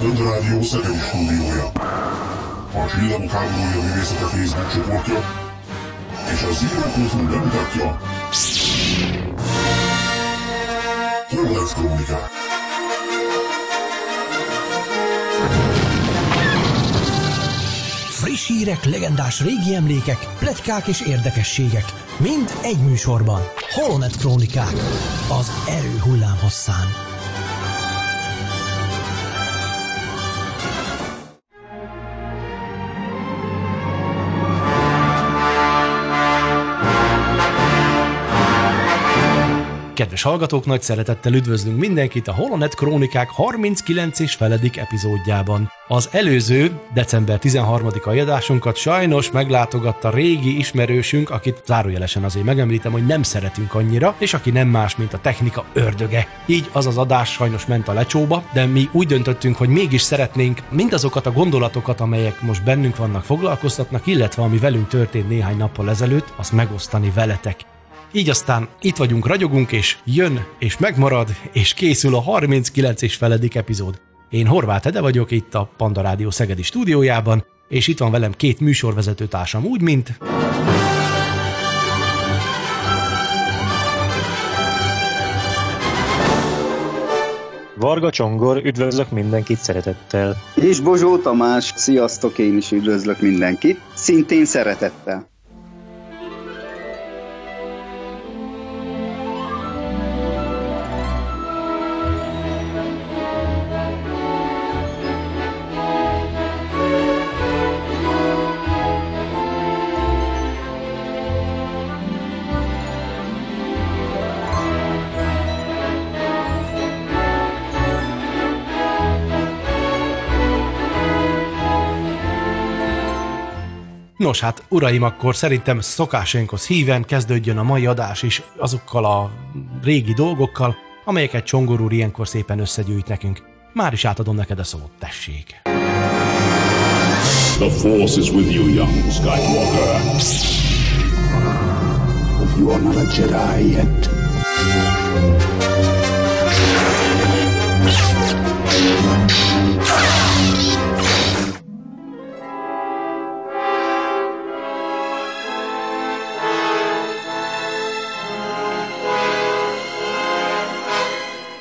Rádió Szegedi stúdiója. A Csillagok háborúja művészete Facebook csoportja és a Zero Kultúr bemutatja Horváth Krónikák. Friss hírek, legendás régi emlékek, pletykák és érdekességek. Mind egy műsorban. Holonet Krónikák. Az erő hullám hosszán. Kedves hallgatók, nagy szeretettel üdvözlünk mindenkit a Holonet Krónikák 39 és feledik epizódjában. Az előző, december 13-a adásunkat sajnos meglátogatta régi ismerősünk, akit zárójelesen azért megemlítem, hogy nem szeretünk annyira, és aki nem más, mint a technika ördöge. Így az az adás sajnos ment a lecsóba, de mi úgy döntöttünk, hogy mégis szeretnénk mindazokat a gondolatokat, amelyek most bennünk vannak, foglalkoztatnak, illetve ami velünk történt néhány nappal ezelőtt, azt megosztani veletek. Így aztán itt vagyunk, ragyogunk, és jön, és megmarad, és készül a 39 és feledik epizód. Én Horváth Ede vagyok itt a Panda Rádió Szegedi stúdiójában, és itt van velem két műsorvezető társam, úgy, mint... Varga Csongor, üdvözlök mindenkit szeretettel. És Bozsó Tamás, sziasztok, én is üdvözlök mindenkit, szintén szeretettel. Nos hát, uraim, akkor szerintem szokásainkhoz híven kezdődjön a mai adás is azokkal a régi dolgokkal, amelyeket Csongor úr ilyenkor szépen összegyűjt nekünk. Már is átadom neked a szót, tessék. The Force is with you, young Skywalker. You are not a Jedi yet.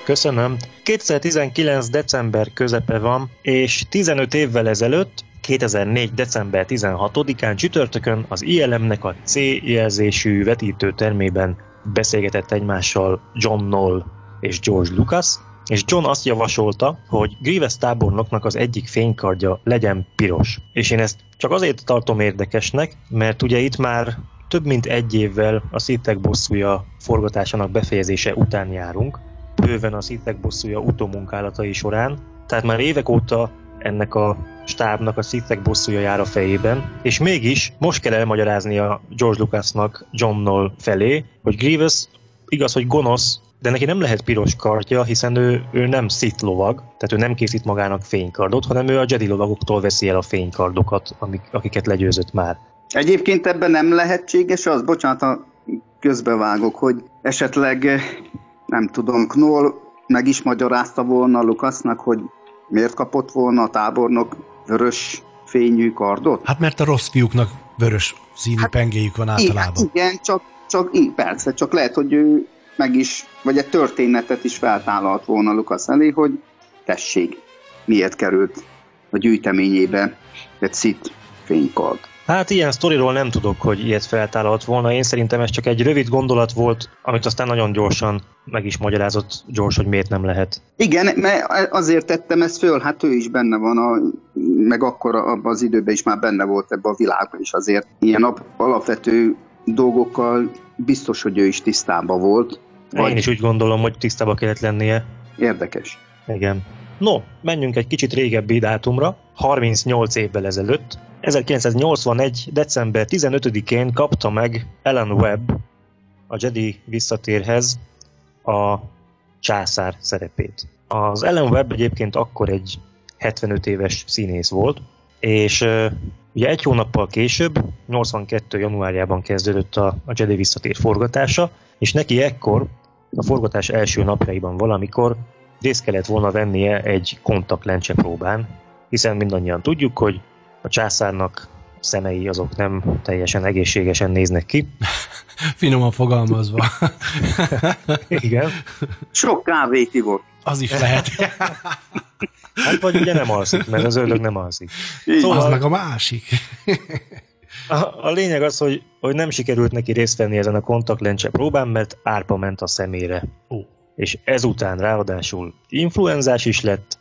Köszönöm. 2019. december közepe van, és 15 évvel ezelőtt 2004. december 16-án csütörtökön az ILM-nek a C jelzésű vetítőtermében beszélgetett egymással John Knoll és George Lucas, és John azt javasolta, hogy Grievous tábornoknak az egyik fénykardja legyen piros. És én ezt csak azért tartom érdekesnek, mert ugye itt már több mint egy évvel a Szitek bosszúja forgatásának befejezése után járunk, bőven a Szitek bosszúja utómunkálatai során, tehát már évek óta ennek a stábnak a Szitek bosszúja jár a fejében, és mégis most kell elmagyarázni a George Lucasnak John Knoll felé, hogy Grievous igaz, hogy gonosz, de neki nem lehet piros kardja, hiszen ő, ő nem Sith lovag, tehát ő nem készít magának fénykardot, hanem ő a Jedi lovagoktól veszi el a fénykardokat, amik, akiket legyőzött már. Egyébként ebben nem lehetséges az, bocsánat, a közbevágok, hogy esetleg nem tudom, Knoll meg is magyarázta volna Lukasznak, hogy miért kapott volna a tábornok vörös fényű kardot? Hát mert a rossz fiúknak vörös színű hát, pengéjük van általában. Igen, igen csak, csak persze, csak lehet, hogy ő meg is, vagy egy történetet is feltállalt volna Lukasz elé, hogy tessék, miért került a gyűjteményébe egy szit fénykard. Hát ilyen sztoriról nem tudok, hogy ilyet feltállalt volna. Én szerintem ez csak egy rövid gondolat volt, amit aztán nagyon gyorsan meg is magyarázott Gyors, hogy miért nem lehet. Igen, mert azért tettem ezt föl, hát ő is benne van, a, meg akkor abban az időben is már benne volt ebbe a világban is azért. Ilyen alapvető dolgokkal biztos, hogy ő is tisztában volt. Vagy... Én is úgy gondolom, hogy tisztában kellett lennie. Érdekes. Igen. No, menjünk egy kicsit régebbi dátumra, 38 évvel ezelőtt. 1981. december 15-én kapta meg Ellen Webb a Jedi visszatérhez a császár szerepét. Az Ellen Webb egyébként akkor egy 75 éves színész volt, és ugye egy hónappal később, 82. januárjában kezdődött a, a Jedi visszatér forgatása, és neki ekkor, a forgatás első napjaiban valamikor részt kellett volna vennie egy kontaktlencse próbán, hiszen mindannyian tudjuk, hogy a császárnak szemei azok nem teljesen egészségesen néznek ki. Finoman fogalmazva. Igen. Sok kávét ivott. Az is lehet. Hát vagy ugye nem alszik, mert az ördög nem alszik. Szóval... Az meg a másik. A, a lényeg az, hogy, hogy nem sikerült neki részt venni ezen a kontaktlencse próbán, mert árpa ment a szemére. Ó. És ezután ráadásul influenzás is lett,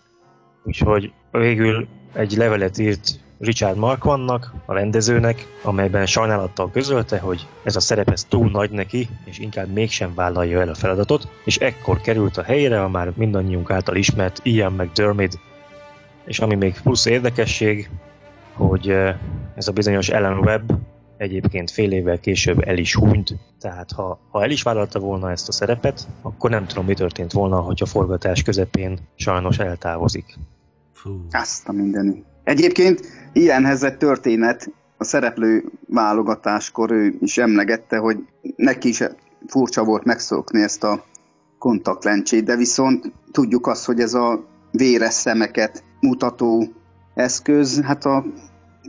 úgyhogy végül egy levelet írt Richard Markvannak, a rendezőnek, amelyben sajnálattal közölte, hogy ez a szerep ez túl nagy neki, és inkább mégsem vállalja el a feladatot, és ekkor került a helyre a már mindannyiunk által ismert Ian McDermid, és ami még plusz érdekesség, hogy eh, ez a bizonyos Ellen Webb egyébként fél évvel később el is hunyt, tehát ha, ha el is vállalta volna ezt a szerepet, akkor nem tudom, mi történt volna, hogy a forgatás közepén sajnos eltávozik. Fú. Azt a mindeni. Egyébként ilyenhez egy történet, a szereplő válogatáskor ő is emlegette, hogy neki is furcsa volt megszokni ezt a kontaktlencsét, de viszont tudjuk azt, hogy ez a véres szemeket mutató eszköz, hát a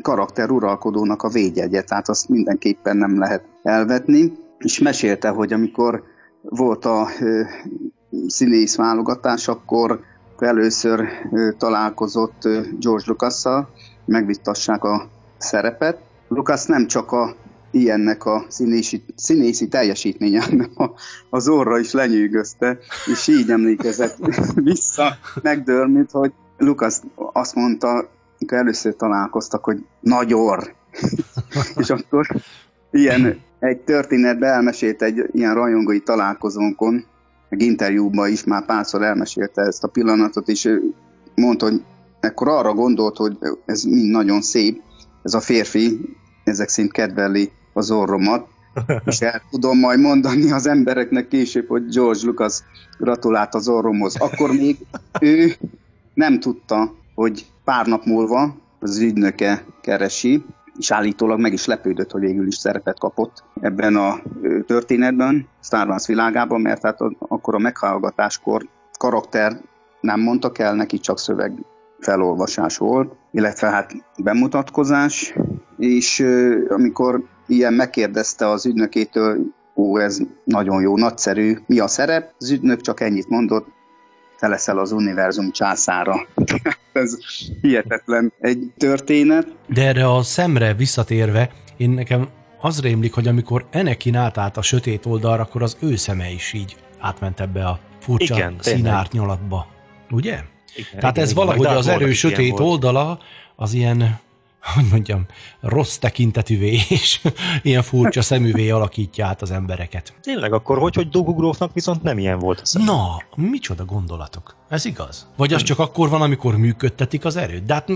karakter uralkodónak a védjegye, tehát azt mindenképpen nem lehet elvetni. És mesélte, hogy amikor volt a ö, színész válogatás, akkor először találkozott George lucas megvittassák a szerepet. Lucas nem csak a ilyennek a színészi, színészi teljesítménye, hanem az orra is lenyűgözte, és így emlékezett vissza megdörmít, hogy Lucas azt mondta, amikor először találkoztak, hogy nagy orr. és akkor ilyen egy történetbe elmesélt egy ilyen rajongói találkozónkon, meg interjúban is már párszor elmesélte ezt a pillanatot, és mondta, hogy ekkor arra gondolt, hogy ez mind nagyon szép, ez a férfi ezek szerint kedveli az orromat, és el tudom majd mondani az embereknek később, hogy George Lucas gratulált az orromhoz. Akkor még ő nem tudta, hogy pár nap múlva az ügynöke keresi, és állítólag meg is lepődött, hogy végül is szerepet kapott ebben a történetben, Star Wars világában, mert hát akkor a meghallgatáskor karakter nem mondtak el, neki csak szöveg felolvasás volt, illetve hát bemutatkozás, és amikor ilyen megkérdezte az ügynökétől, ó, ez nagyon jó, nagyszerű, mi a szerep? Az ügynök csak ennyit mondott, te leszel az univerzum császára. ez hihetetlen egy történet. De erre a szemre visszatérve, én nekem az rémlik, hogy amikor Enekin átállt a sötét oldalra, akkor az ő szeme is így átment ebbe a furcsa Igen, színárnyalatba. Ugye? Igen, Tehát igen, ez igen. valahogy az erő sötét oldala, az ilyen, hogy mondjam, rossz tekintetűvé és ilyen furcsa szeművé alakítja át az embereket. Tényleg, akkor hogy, hogy Dogu Grófnak viszont nem ilyen volt a szem? Na, micsoda gondolatok. Ez igaz? Vagy az csak akkor van, amikor működtetik az erőt? De hát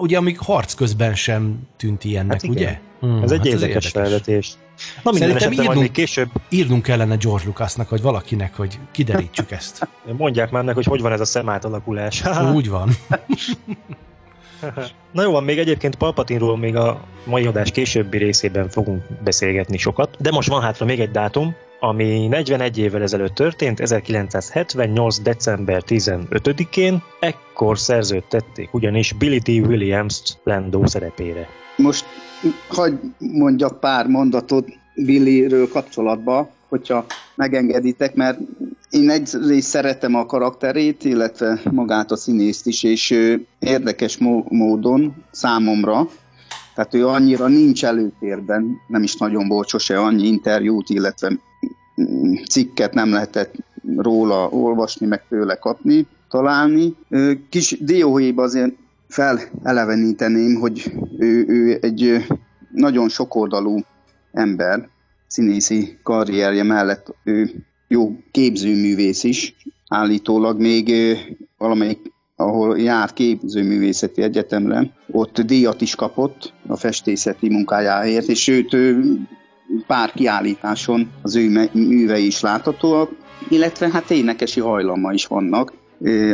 ugye amíg harc közben sem tűnt ilyennek, Hát igen. ugye? Hmm, Ez egy hát érdekes felvetés. Na minden Szerintem esetre írnunk- később Írnunk kellene George Lucasnak, vagy valakinek, hogy kiderítsük ezt. mondják már meg, hogy hogy van ez a szem átalakulás. Úgy van. Na jó van, még egyébként Palpatinról még a mai adás későbbi részében fogunk beszélgetni sokat, de most van hátra még egy dátum, ami 41 évvel ezelőtt történt, 1978. december 15-én, ekkor szerződtették ugyanis Billy D. Williams-t Lando szerepére. Most hagy mondjak pár mondatot Billyről kapcsolatban, hogyha megengeditek, mert én egyrészt szeretem a karakterét, illetve magát a színészt is, és érdekes mó- módon számomra, tehát ő annyira nincs előtérben, nem is nagyon volt sose annyi interjút, illetve cikket nem lehetett róla olvasni, meg tőle kapni, találni. Kis dióhéjba azért feleleveníteném, hogy ő, ő egy nagyon sokoldalú ember, színészi karrierje mellett ő jó képzőművész is, állítólag még valamelyik, ahol jár képzőművészeti egyetemre, ott díjat is kapott a festészeti munkájáért, és őt pár kiállításon az ő művei is láthatóak, illetve hát énekesi hajlama is vannak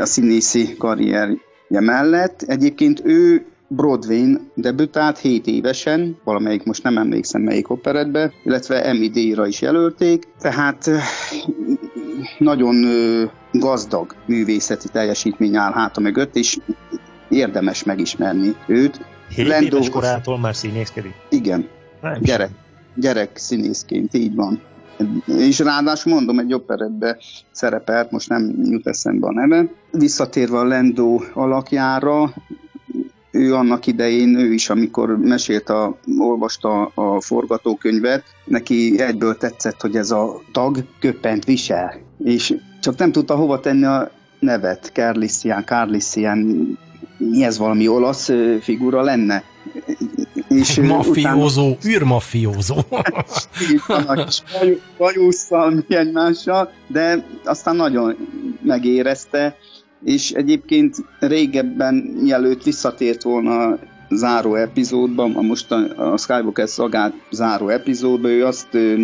a színészi karrierje mellett. Egyébként ő Broadway-n debütált 7 évesen, valamelyik most nem emlékszem melyik operetbe, illetve Emmy díjra is jelölték, tehát nagyon gazdag művészeti teljesítmény áll háta mögött, és érdemes megismerni őt. 7 Lendó- éves korától már színészkedik? Igen, Nem gyerek, gyerek színészként, így van. És ráadásul mondom, egy operetbe szerepelt, most nem jut eszembe a neve. Visszatérve a Lendó alakjára, ő annak idején, ő is, amikor mesélt, a, olvasta a forgatókönyvet, neki egyből tetszett, hogy ez a tag köpent visel, és csak nem tudta hova tenni a nevet, Carlissian, Carlissian, mi ez valami olasz figura lenne? És mafiózó, űrmafiózó. így bajú- bajusszal, mi egymással, de aztán nagyon megérezte, és egyébként régebben, mielőtt visszatért volna záró epizódban, a most a, a Skywalker szagát záró epizódban, ő azt ö,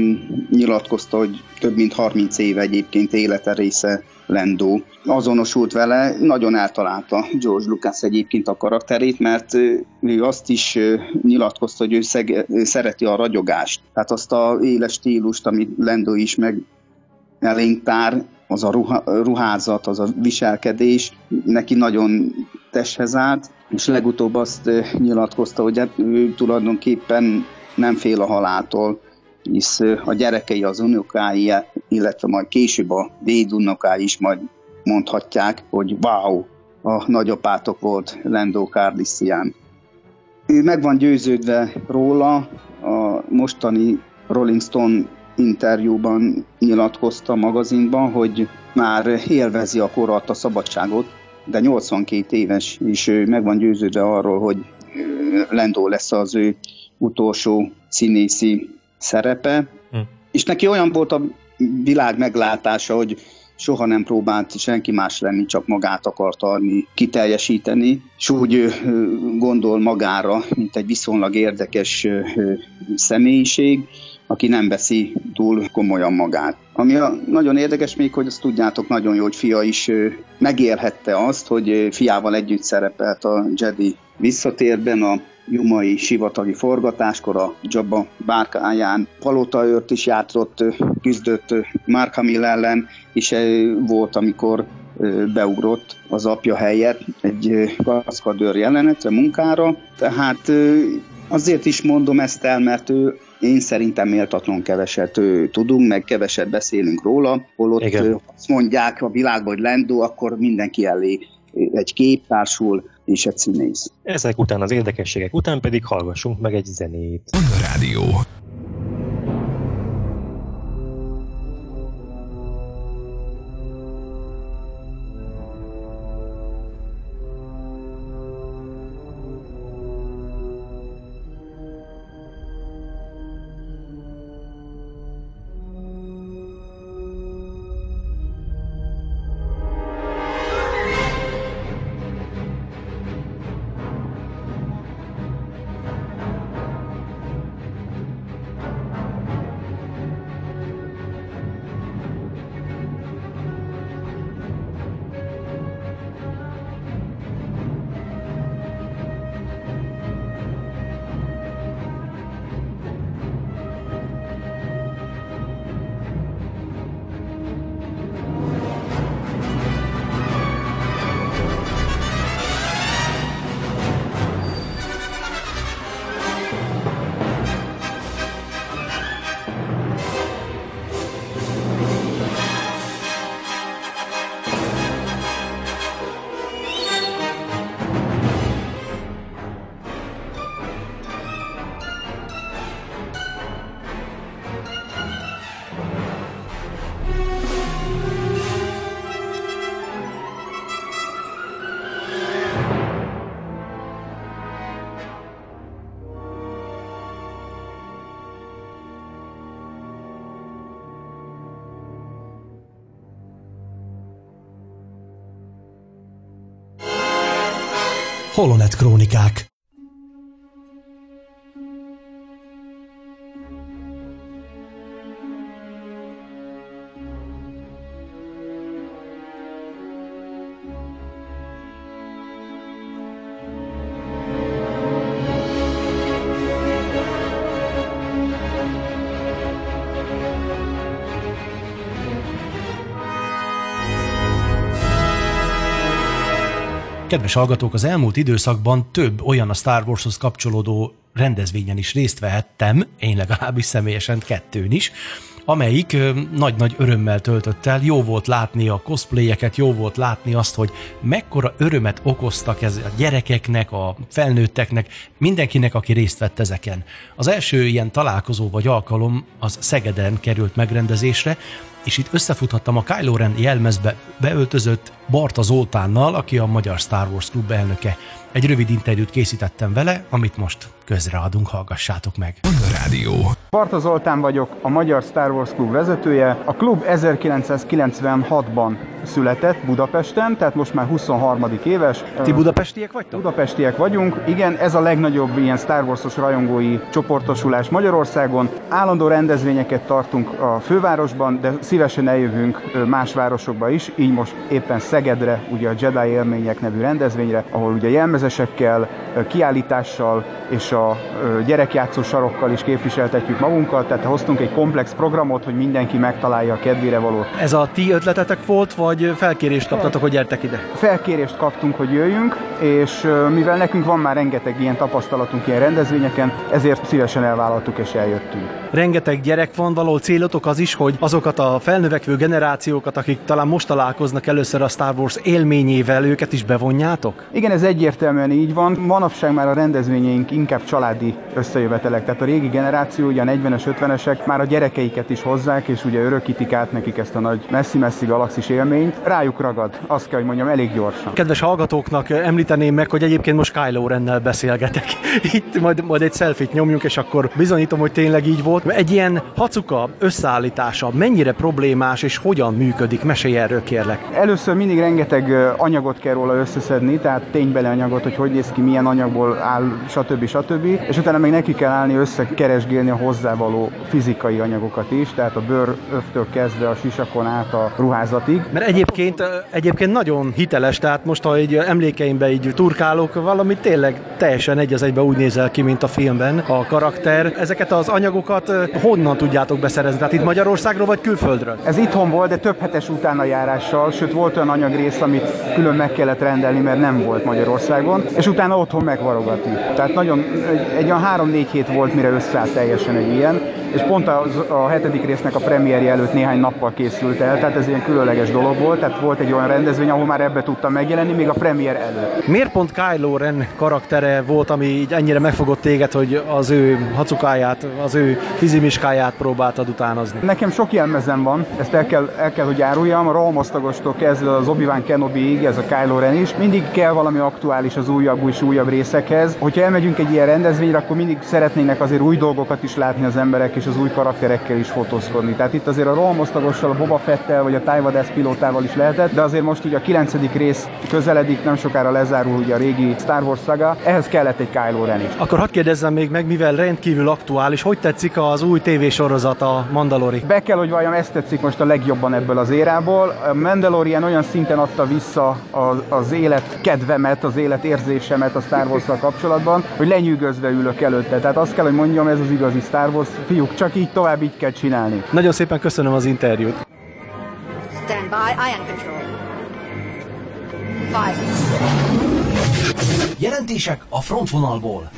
nyilatkozta, hogy több mint 30 éve egyébként élete része Lendó. Azonosult vele, nagyon eltalálta George Lucas egyébként a karakterét, mert ő azt is nyilatkozta, hogy ő szeg, szereti a ragyogást. Tehát azt a éles stílust, amit Lendó is meg elénk tár, az a ruha, ruházat, az a viselkedés neki nagyon testhez állt, és legutóbb azt ö, nyilatkozta, hogy hát ő tulajdonképpen nem fél a haláltól, hisz ö, a gyerekei, az unokái, illetve majd később a dédunokái is majd mondhatják, hogy wow, a nagyapátok volt Lando Carlissian. Ő meg van győződve róla, a mostani Rolling Stone interjúban nyilatkozta a magazinban, hogy már élvezi a korat, a szabadságot, de 82 éves, és ő meg van győződve arról, hogy Lendó lesz az ő utolsó színészi szerepe. Hm. És neki olyan volt a világ meglátása, hogy soha nem próbált senki más lenni, csak magát akart adni, kiteljesíteni, és úgy gondol magára, mint egy viszonylag érdekes személyiség, aki nem veszi túl komolyan magát. Ami a, nagyon érdekes még, hogy azt tudjátok nagyon jó, hogy fia is ö, megélhette azt, hogy fiával együtt szerepelt a Jedi visszatérben a Jumai sivatagi forgatáskor a Jabba bárkáján palotaőrt is játszott, küzdött Mark Hamill ellen, és volt, amikor beugrott az apja helyett egy kaszkadőr jelenetre, munkára. Tehát azért is mondom ezt el, mert ő én szerintem méltatlan keveset tudunk, meg keveset beszélünk róla, holott Igen. azt mondják a világban, hogy Lendó, akkor mindenki elé egy kép társul, és egy színész. Ezek után, az érdekességek után pedig hallgassunk meg egy zenét. Rádió. Holonet Krónikák. Kedves hallgatók, az elmúlt időszakban több olyan a Star Warshoz kapcsolódó rendezvényen is részt vehettem, én legalábbis személyesen kettőn is, amelyik nagy-nagy örömmel töltött el. Jó volt látni a cosplayeket, jó volt látni azt, hogy mekkora örömet okoztak ez a gyerekeknek, a felnőtteknek, mindenkinek, aki részt vett ezeken. Az első ilyen találkozó vagy alkalom az Szegeden került megrendezésre, és itt összefuthattam a Kylo Ren jelmezbe beöltözött Barta Zoltánnal, aki a Magyar Star Wars Klub elnöke. Egy rövid interjút készítettem vele, amit most közreadunk, hallgassátok meg. Rádió. Barta Zoltán vagyok, a Magyar Star Wars Klub vezetője. A klub 1996-ban született Budapesten, tehát most már 23. éves. Ti budapestiek vagytok? Budapestiek vagyunk, igen, ez a legnagyobb ilyen Star Wars-os rajongói csoportosulás Magyarországon. Állandó rendezvényeket tartunk a fővárosban, de szívesen eljövünk más városokba is, így most éppen Szegedre, ugye a Jedi élmények nevű rendezvényre, ahol ugye jelmezesekkel, kiállítással és a gyerekjátszó sarokkal is képviseltetjük magunkat, tehát hoztunk egy komplex programot, hogy mindenki megtalálja a kedvére való. Ez a ti ötletetek volt, vagy felkérést kaptatok, hogy gyertek ide? Felkérést kaptunk, hogy jöjjünk, és mivel nekünk van már rengeteg ilyen tapasztalatunk ilyen rendezvényeken, ezért szívesen elvállaltuk és eljöttünk. Rengeteg gyerek van, való célotok az is, hogy azokat a felnövekvő generációkat, akik talán most találkoznak először a Star Wars élményével, őket is bevonjátok? Igen, ez egyértelműen így van. Manapság már a rendezvényeink inkább családi összejövetelek. Tehát a régi generáció, ugye a 40-es, 50-esek már a gyerekeiket is hozzák, és ugye örökítik át nekik ezt a nagy messzi-messzi galaxis élményt. Rájuk ragad, azt kell, hogy mondjam, elég gyorsan. Kedves hallgatóknak említeném meg, hogy egyébként most Kylo Rennel beszélgetek. Itt majd, majd egy selfit nyomjunk, és akkor bizonyítom, hogy tényleg így volt. Egy ilyen hacuka összeállítása mennyire problémás, és hogyan működik? Mesélj erről, kérlek. Először mindig rengeteg anyagot kell róla összeszedni, tehát ténybeli anyagot, hogy hogy néz ki, milyen anyagból áll, stb. stb. És utána még neki kell állni összekeresgélni a hozzávaló fizikai anyagokat is, tehát a bőr öftől kezdve a sisakon át a ruházatig. Mert egyébként, egyébként nagyon hiteles, tehát most, ha egy emlékeimbe így turkálok, valami tényleg teljesen egy az egybe úgy nézel ki, mint a filmben a karakter. Ezeket az anyagokat honnan tudjátok beszerezni? Tehát itt Magyarországról vagy külföldről? Ez itthon volt, de több hetes utánajárással, sőt volt olyan anyagrész, amit külön meg kellett rendelni, mert nem volt Magyarországon, és utána otthon megvarogatni. Tehát nagyon, egy, egy olyan három-négy hét volt, mire összeállt teljesen egy ilyen, és pont a, a hetedik résznek a premierje előtt néhány nappal készült el, tehát ez ilyen különleges dolog volt, tehát volt egy olyan rendezvény, ahol már ebbe tudtam megjelenni, még a premier előtt. Miért pont Kylo Ren karaktere volt, ami így ennyire megfogott téged, hogy az ő hacukáját, az ő fizimiskáját próbáltad utánozni? Nekem sok jelmezem van, ezt el kell, el kell hogy áruljam, a Rohamosztagostól kezdve az Obi-Wan Kenobi-ig, ez a Kylo Ren is. Mindig kell valami aktuális az újabb és újabb részekhez. Hogyha elmegyünk egy ilyen rendezvényre, akkor mindig szeretnének azért új dolgokat is látni az emberek, és az új karakterekkel is fotózkodni. Tehát itt azért a Rohamosztagossal, a Boba Fettel vagy a Tájvadász pilótával is lehetett, de azért most ugye a kilencedik rész közeledik, nem sokára lezárul ugye a régi Star Wars saga, ehhez kellett egy Kylo Ren is. Akkor hadd kérdezzem még meg, mivel rendkívül aktuális, hogy tetszik az új tévésorozat, a Mandalori? Be kell, hogy valljam, ezt tetszik most a legjobban ebből az érából. A Mandalorian olyan szinten adta vissza az, az élet kedvemet, az élet érzésemet a Star wars kapcsolatban, hogy lenyűgözve ülök előtte. Tehát azt kell, hogy mondjam, ez az igazi Star Wars. Fiúk, csak így tovább így kell csinálni. Nagyon szépen köszönöm az interjút. Stand by, ion control. Five. Jelentések a frontvonalból.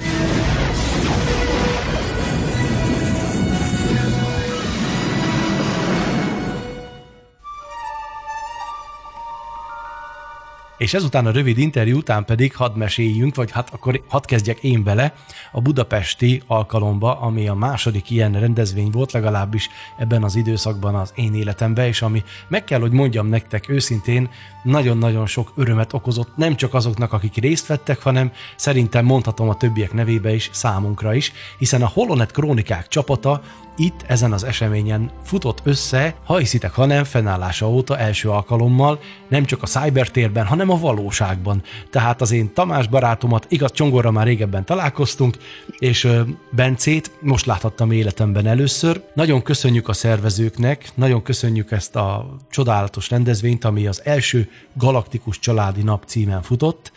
És ezután a rövid interjú után pedig hadd meséljünk, vagy hát akkor hadd kezdjek én bele a budapesti alkalomba, ami a második ilyen rendezvény volt, legalábbis ebben az időszakban az én életemben, és ami meg kell, hogy mondjam nektek őszintén, nagyon-nagyon sok örömet okozott nem csak azoknak, akik részt vettek, hanem szerintem mondhatom a többiek nevébe is, számunkra is, hiszen a Holonet Krónikák csapata itt ezen az eseményen futott össze, ha hiszitek, ha nem, fennállása óta első alkalommal, nem csak a cybertérben, hanem a valóságban. Tehát az én Tamás barátomat, igaz, Csongorra már régebben találkoztunk, és Bencét most láthattam életemben először. Nagyon köszönjük a szervezőknek, nagyon köszönjük ezt a csodálatos rendezvényt, ami az első Galaktikus Családi Nap címen futott,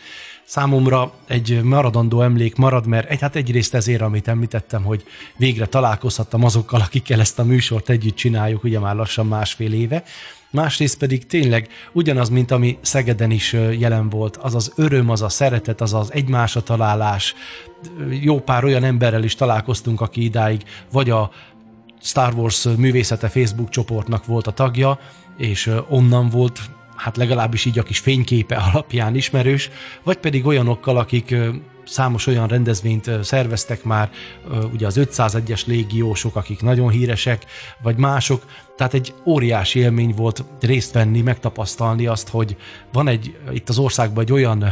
számomra egy maradandó emlék marad, mert egy, hát egyrészt ezért, amit említettem, hogy végre találkozhattam azokkal, akikkel ezt a műsort együtt csináljuk, ugye már lassan másfél éve, másrészt pedig tényleg ugyanaz, mint ami Szegeden is jelen volt, az az öröm, az a szeretet, az az egymásra találás, jó pár olyan emberrel is találkoztunk, aki idáig vagy a Star Wars művészete Facebook csoportnak volt a tagja, és onnan volt hát legalábbis így a kis fényképe alapján ismerős, vagy pedig olyanokkal, akik számos olyan rendezvényt szerveztek már, ugye az 501-es légiósok, akik nagyon híresek, vagy mások, tehát egy óriási élmény volt részt venni, megtapasztalni azt, hogy van egy itt az országban egy olyan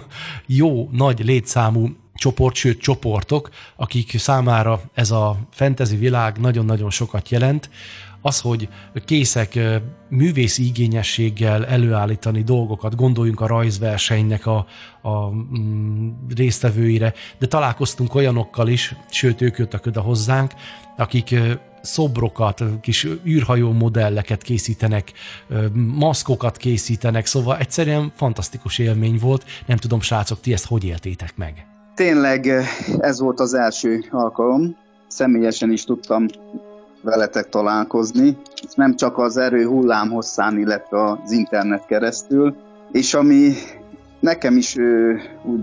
jó, nagy létszámú csoport, sőt csoportok, akik számára ez a fantasy világ nagyon-nagyon sokat jelent, az, hogy készek művészi igényességgel előállítani dolgokat, gondoljunk a rajzversenynek a, a mm, résztvevőire, de találkoztunk olyanokkal is, sőt ők jöttek oda hozzánk, akik szobrokat, kis űrhajó modelleket készítenek, maszkokat készítenek, szóval egyszerűen fantasztikus élmény volt. Nem tudom, srácok, ti ezt hogy éltétek meg? Tényleg ez volt az első alkalom. Személyesen is tudtam veletek találkozni. Nem csak az erő hullám hosszán, illetve az internet keresztül. És ami nekem is úgy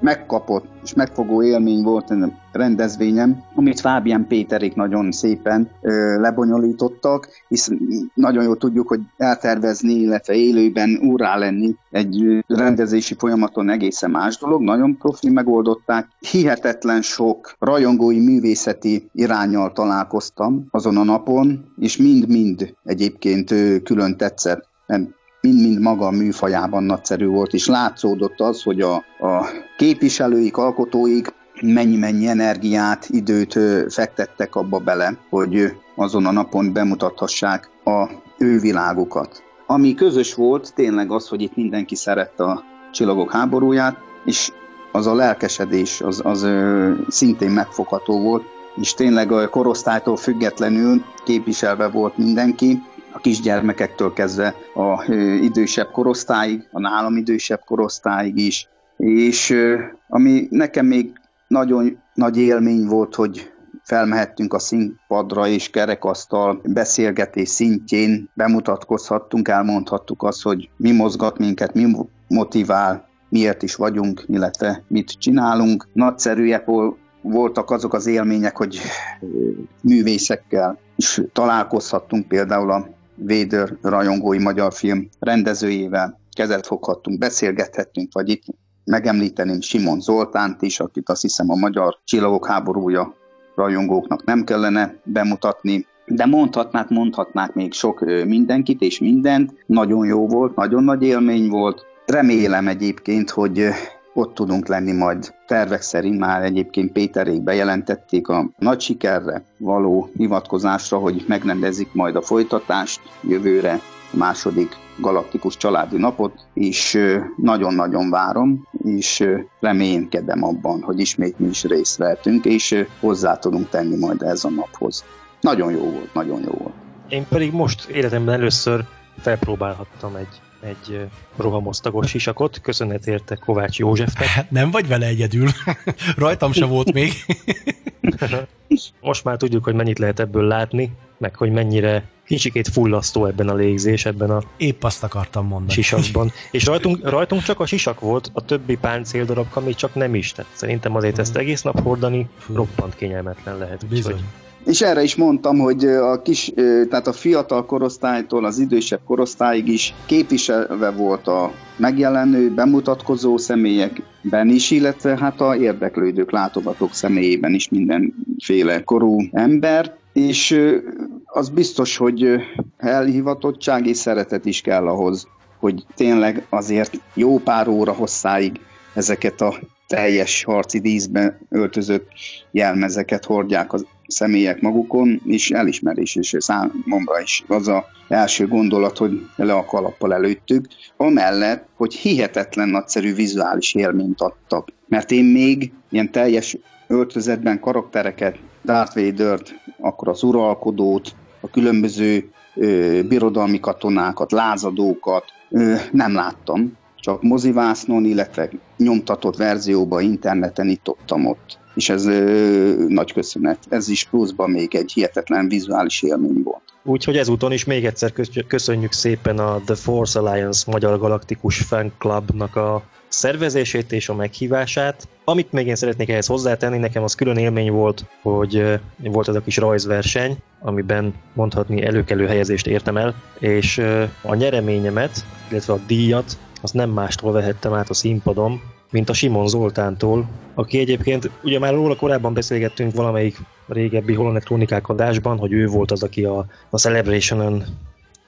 megkapott és megfogó élmény volt a rendezvényem, amit Fábián Péterék nagyon szépen ö, lebonyolítottak, hisz nagyon jól tudjuk, hogy eltervezni, illetve élőben úrá lenni egy rendezési folyamaton egészen más dolog, nagyon profi megoldották. Hihetetlen sok rajongói művészeti irányjal találkoztam azon a napon, és mind-mind egyébként külön tetszett mind-mind maga a műfajában nagyszerű volt, és látszódott az, hogy a, a képviselőik, alkotóik mennyi-mennyi energiát, időt fektettek abba bele, hogy azon a napon bemutathassák a ő világukat. Ami közös volt, tényleg az, hogy itt mindenki szerette a csillagok háborúját, és az a lelkesedés, az, az szintén megfogható volt, és tényleg a korosztálytól függetlenül képviselve volt mindenki, a kisgyermekektől kezdve a idősebb korosztályig, a nálam idősebb korosztályig is. És ami nekem még nagyon nagy élmény volt, hogy felmehettünk a színpadra és kerekasztal beszélgetés szintjén, bemutatkozhattunk, elmondhattuk azt, hogy mi mozgat minket, mi motivál, miért is vagyunk, illetve mit csinálunk. Nagyszerűek voltak azok az élmények, hogy művészekkel is találkozhattunk, például a Védőr rajongói magyar film rendezőjével kezet foghattunk, beszélgethettünk, vagy itt megemlíteném Simon Zoltánt is, akit azt hiszem a Magyar Csillagok háborúja rajongóknak nem kellene bemutatni, de mondhatnák, mondhatnák még sok mindenkit és mindent. Nagyon jó volt, nagyon nagy élmény volt. Remélem egyébként, hogy ott tudunk lenni majd tervek szerint már egyébként Péterék bejelentették a nagy sikerre való hivatkozásra, hogy megrendezik majd a folytatást jövőre, a második galaktikus családi napot, és nagyon-nagyon várom, és reménykedem abban, hogy ismét mi is részt vehetünk, és hozzá tudunk tenni majd ez a naphoz. Nagyon jó volt, nagyon jó volt. Én pedig most életemben először felpróbálhattam egy egy rohamosztagos sisakot. Köszönet érte Kovács Józsefnek. Hát nem vagy vele egyedül. Rajtam se volt még. Most már tudjuk, hogy mennyit lehet ebből látni, meg hogy mennyire kicsikét fullasztó ebben a légzés, ebben a Épp azt akartam mondani. sisakban. És rajtunk, rajtunk csak a sisak volt, a többi páncéldarabka még csak nem is. Tehát szerintem azért ezt egész nap hordani Fú. roppant kényelmetlen lehet. Bizony. Úgyhogy és erre is mondtam, hogy a kis, tehát a fiatal korosztálytól az idősebb korosztályig is képviselve volt a megjelenő, bemutatkozó személyekben is, illetve hát a érdeklődők, látogatók személyében is mindenféle korú ember, és az biztos, hogy elhivatottság és szeretet is kell ahhoz, hogy tényleg azért jó pár óra hosszáig ezeket a teljes harci díszbe öltözött jelmezeket hordják az személyek magukon, és elismerés is számomra is az a első gondolat, hogy le a kalappal előttük, amellett, hogy hihetetlen nagyszerű vizuális élményt adtak. Mert én még ilyen teljes öltözetben karaktereket, Darth Vader-t, akkor az uralkodót, a különböző ö, birodalmi katonákat, lázadókat ö, nem láttam, csak mozivásznon, illetve nyomtatott verzióba interneten nyitottam ott. És ez ö, nagy köszönet. Ez is pluszban még egy hihetetlen vizuális élmény volt. Úgyhogy ezúton is még egyszer köszönjük szépen a The Force Alliance Magyar Galaktikus Fan Clubnak a szervezését és a meghívását. Amit még én szeretnék ehhez hozzátenni, nekem az külön élmény volt, hogy volt ez a kis rajzverseny, amiben mondhatni előkelő helyezést értem el, és a nyereményemet, illetve a díjat, azt nem mástól vehettem át a színpadon, mint a Simon Zoltántól, aki egyébként, ugye már róla korábban beszélgettünk valamelyik régebbi Holonet Krónikák adásban, hogy ő volt az, aki a, a Celebration-ön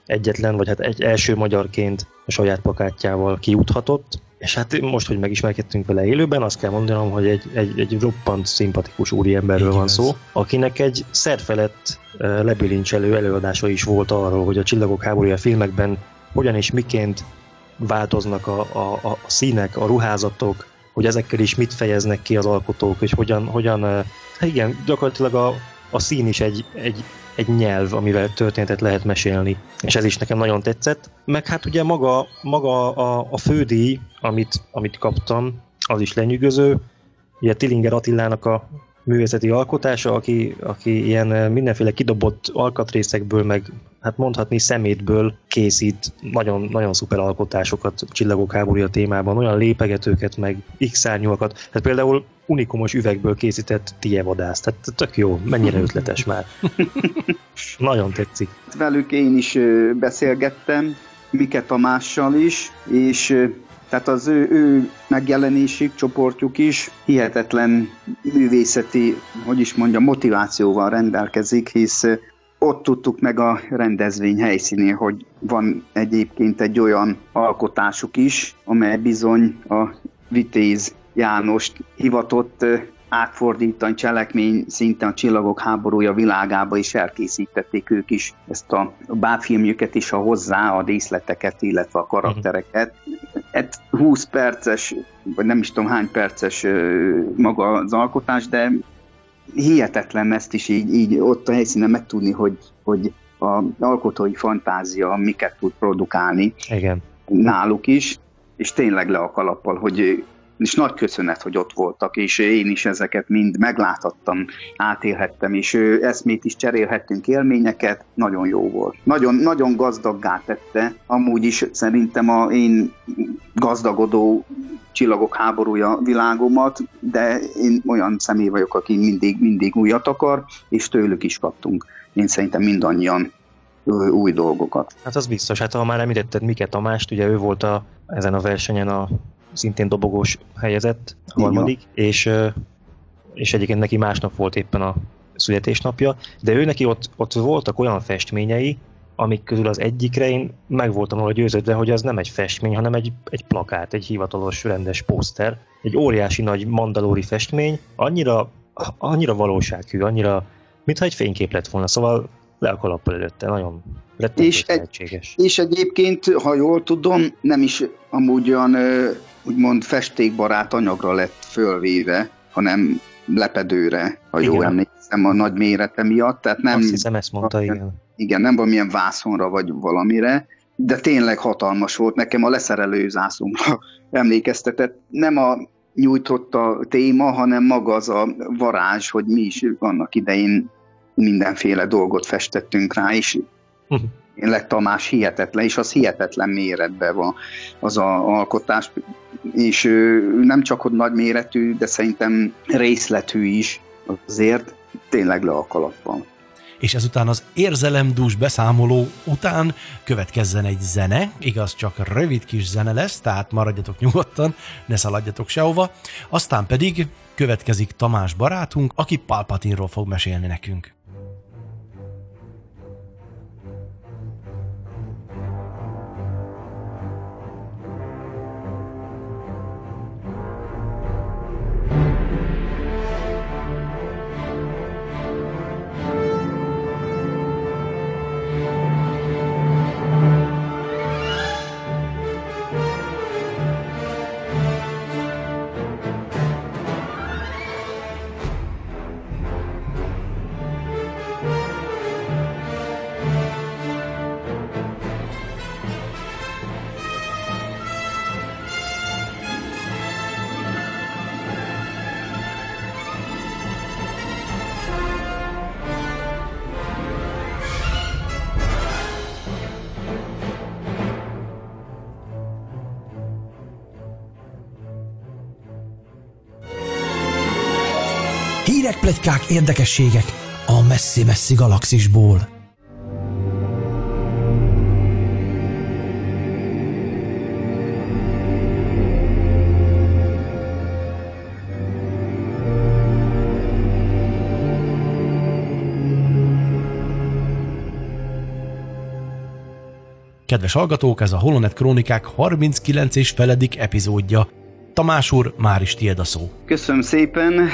egyetlen, vagy hát egy első magyarként a saját pakátjával kijuthatott, és hát most, hogy megismerkedtünk vele élőben, azt kell mondanom, hogy egy, egy, egy roppant szimpatikus úriemberről van szó, akinek egy szerfelett lebilincselő előadása is volt arról, hogy a Csillagok háborúja filmekben hogyan és miként változnak a, a, a színek, a ruházatok, hogy ezekkel is mit fejeznek ki az alkotók, és hogyan, hogyan hát igen, gyakorlatilag a, a szín is egy, egy, egy nyelv, amivel történetet lehet mesélni, és ez is nekem nagyon tetszett. Meg hát ugye maga, maga a, a fődíj, amit, amit kaptam, az is lenyűgöző. Ugye Tillinger Attilának a művészeti alkotása, aki, aki ilyen eh, mindenféle kidobott alkatrészekből, meg hát mondhatni szemétből készít nagyon, nagyon szuper alkotásokat csillagok háborúja témában, olyan lépegetőket, meg x-szárnyúakat. Hát például unikumos üvegből készített tievadász. Tehát tök jó, mennyire ötletes már. nagyon tetszik. Velük én is beszélgettem, Mike Tamással is, és tehát az ő, ő megjelenésük, csoportjuk is hihetetlen művészeti, hogy is mondja, motivációval rendelkezik, hisz ott tudtuk meg a rendezvény helyszínén, hogy van egyébként egy olyan alkotásuk is, amely bizony a Vitéz Jánost hivatott átfordítani cselekmény szinten a Csillagok háborúja világába is elkészítették ők is ezt a bábfilmjüket is a hozzá, a díszleteket, illetve a karaktereket. egy 20 perces, vagy nem is tudom hány perces maga az alkotás, de hihetetlen ezt is így, így ott a helyszínen megtudni, hogy, hogy a alkotói fantázia miket tud produkálni Igen. náluk is, és tényleg le a kalappal, hogy és nagy köszönet, hogy ott voltak, és én is ezeket mind megláthattam, átélhettem, és eszmét is cserélhettünk, élményeket, nagyon jó volt. Nagyon, nagyon gazdaggá tette, amúgy is szerintem a én gazdagodó csillagok háborúja világomat, de én olyan személy vagyok, aki mindig, mindig újat akar, és tőlük is kaptunk. Én szerintem mindannyian új dolgokat. Hát az biztos, hát ha már említetted Miket Tamást, ugye ő volt a, ezen a versenyen a szintén dobogós helyezett, a harmadik, és, és egyébként neki másnap volt éppen a születésnapja, de ő neki ott, ott voltak olyan festményei, amik közül az egyikre én meg voltam volna győződve, hogy az nem egy festmény, hanem egy, egy plakát, egy hivatalos rendes poszter, egy óriási nagy mandalóri festmény, annyira, annyira valósághű, annyira, mintha egy fénykép lett volna, szóval le a kalappal előtte, nagyon és, egy, és egyébként, ha jól tudom, nem is amúgy olyan úgymond festékbarát anyagra lett fölvéve, hanem lepedőre, ha igen. jól emlékszem, a nagy mérete miatt. Tehát nem, Azt hiszem, ezt mondta, igen. Igen, nem valamilyen vászonra vagy valamire, de tényleg hatalmas volt. Nekem a leszerelő zászlómra emlékeztetett. Nem a nyújtott a téma, hanem maga az a varázs, hogy mi is annak idején mindenféle dolgot festettünk rá, és Tényleg Tamás hihetetlen, és az hihetetlen méretben van az a alkotás, és nem csak hogy nagy méretű, de szerintem részletű is azért tényleg le a kalappal. És ezután az érzelemdús beszámoló után következzen egy zene, igaz, csak rövid kis zene lesz, tehát maradjatok nyugodtan, ne szaladjatok sehova. Aztán pedig következik Tamás barátunk, aki Palpatinról fog mesélni nekünk. Hírek, plegykák, érdekességek a messzi-messzi galaxisból. Kedves hallgatók, ez a Holonet Krónikák 39 és feledik epizódja. Tamás úr, már is tiéd a szó. Köszönöm szépen.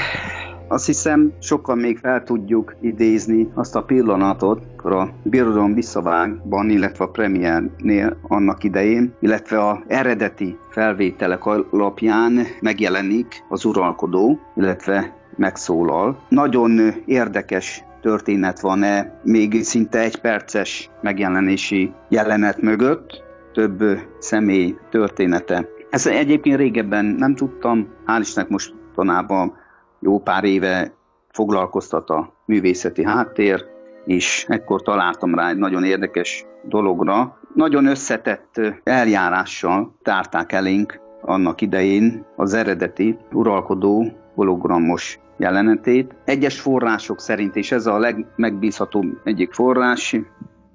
Azt hiszem, sokan még fel tudjuk idézni azt a pillanatot, amikor a Birodalom visszavágban, illetve a premiernél annak idején, illetve a eredeti felvételek alapján megjelenik az uralkodó, illetve megszólal. Nagyon érdekes történet van-e még szinte egy perces megjelenési jelenet mögött, több személy története. Ezt egyébként régebben nem tudtam, hál' Istennek most tanában jó pár éve foglalkoztat a művészeti háttér, és ekkor találtam rá egy nagyon érdekes dologra. Nagyon összetett eljárással tárták elénk annak idején az eredeti uralkodó hologramos jelenetét. Egyes források szerint, és ez a legmegbízhatóbb egyik forrás,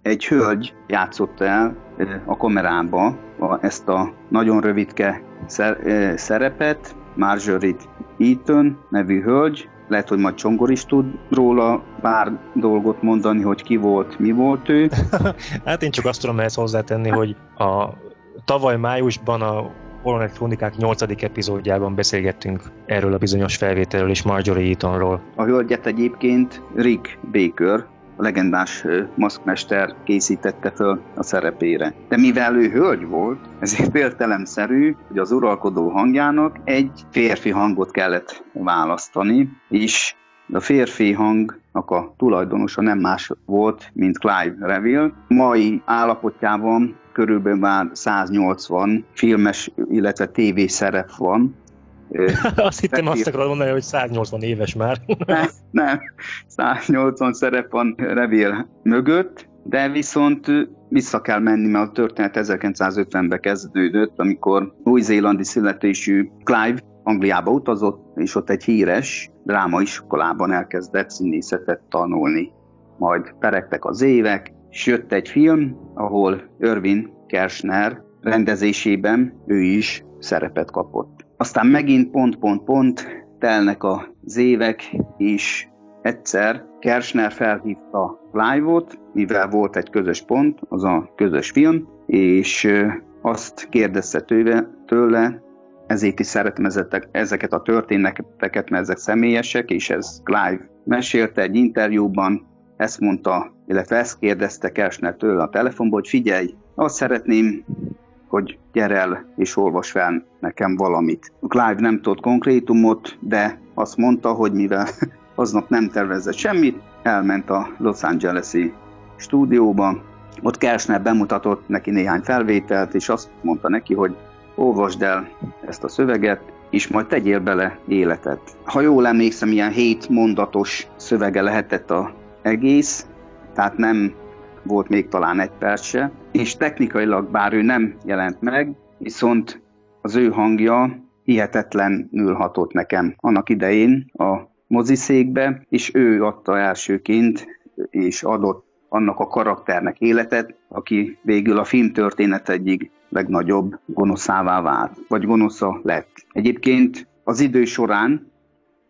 egy hölgy játszotta el a kamerába ezt a nagyon rövidke szerepet, Marjorie Eaton nevű hölgy, lehet, hogy majd Csongor is tud róla pár dolgot mondani, hogy ki volt, mi volt ő. hát én csak azt tudom ehhez hozzátenni, hogy a tavaly májusban a Holonet Krónikák 8. epizódjában beszélgettünk erről a bizonyos felvételről és Marjorie Eatonról. A hölgyet egyébként Rick Baker, a legendás maszkmester készítette föl a szerepére. De mivel ő hölgy volt, ezért értelemszerű, hogy az uralkodó hangjának egy férfi hangot kellett választani, és a férfi hangnak a tulajdonosa nem más volt, mint Clive Reville. Mai állapotjában körülbelül már 180 filmes, illetve TV szerep van. azt hittem azt akarod mondani, hogy 180 éves már. nem, nem, 180 szerep van Revél mögött, de viszont vissza kell menni, mert a történet 1950-ben kezdődött, amikor új-zélandi születésű Clive Angliába utazott, és ott egy híres drámaiskolában elkezdett színészetet tanulni. Majd peregtek az évek, és jött egy film, ahol Irvin Kershner rendezésében ő is szerepet kapott. Aztán megint pont-pont-pont telnek az évek, és egyszer Kershner felhívta Clive-ot, mivel volt egy közös pont, az a közös film, és azt kérdezte tőle, tőle ezért is szeretem ezeket a történeteket, mert ezek személyesek, és ez Clive mesélte egy interjúban, ezt mondta, illetve ezt kérdezte Kersner tőle a telefonból, hogy figyelj, azt szeretném, hogy gyere el és olvas fel nekem valamit. Clive nem tudott konkrétumot, de azt mondta, hogy mivel aznap nem tervezett semmit, elment a Los Angeles-i stúdióba, ott Kersner bemutatott neki néhány felvételt, és azt mondta neki, hogy olvasd el ezt a szöveget, és majd tegyél bele életet. Ha jól emlékszem, ilyen hét mondatos szövege lehetett a egész, tehát nem volt még talán egy perc se, és technikailag bár ő nem jelent meg, viszont az ő hangja hihetetlenül hatott nekem annak idején a moziszékbe, és ő adta elsőként, és adott annak a karakternek életet, aki végül a filmtörténet egyik legnagyobb gonoszává vált, vagy gonosza lett. Egyébként az idő során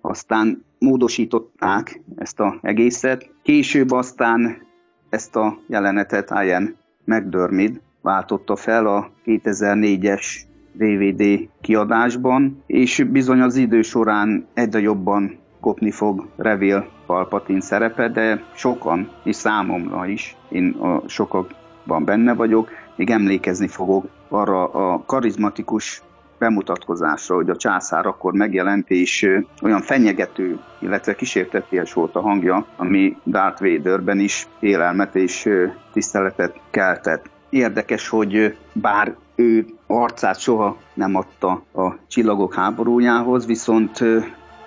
aztán módosították ezt az egészet, később aztán ezt a jelenetet Ian McDermid váltotta fel a 2004-es DVD kiadásban, és bizony az idő során egyre jobban kopni fog Revél Palpatine szerepe, de sokan, és számomra is, én a sokakban benne vagyok, még emlékezni fogok arra a karizmatikus bemutatkozásra, hogy a császár akkor megjelent, és olyan fenyegető, illetve kísérteties volt a hangja, ami Darth Vaderben is élelmet és tiszteletet keltett. Érdekes, hogy bár ő arcát soha nem adta a csillagok háborújához, viszont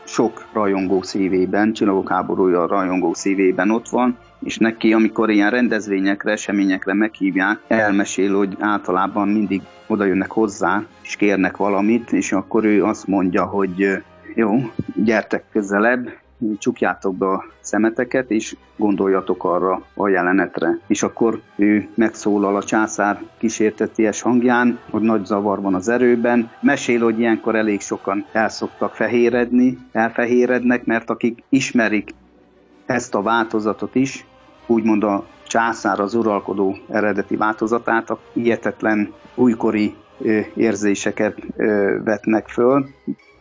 sok rajongó szívében, csillagok háborúja rajongó szívében ott van, és neki, amikor ilyen rendezvényekre, eseményekre meghívják, elmesél, hogy általában mindig oda jönnek hozzá, és kérnek valamit, és akkor ő azt mondja, hogy jó, gyertek közelebb, csukjátok be a szemeteket, és gondoljatok arra a jelenetre. És akkor ő megszólal a császár kísérteties hangján, hogy nagy zavar van az erőben. Mesél, hogy ilyenkor elég sokan elszoktak fehéredni, elfehérednek, mert akik ismerik ezt a változatot is, úgymond a császár az uralkodó eredeti változatát, a ilyetetlen újkori érzéseket vetnek föl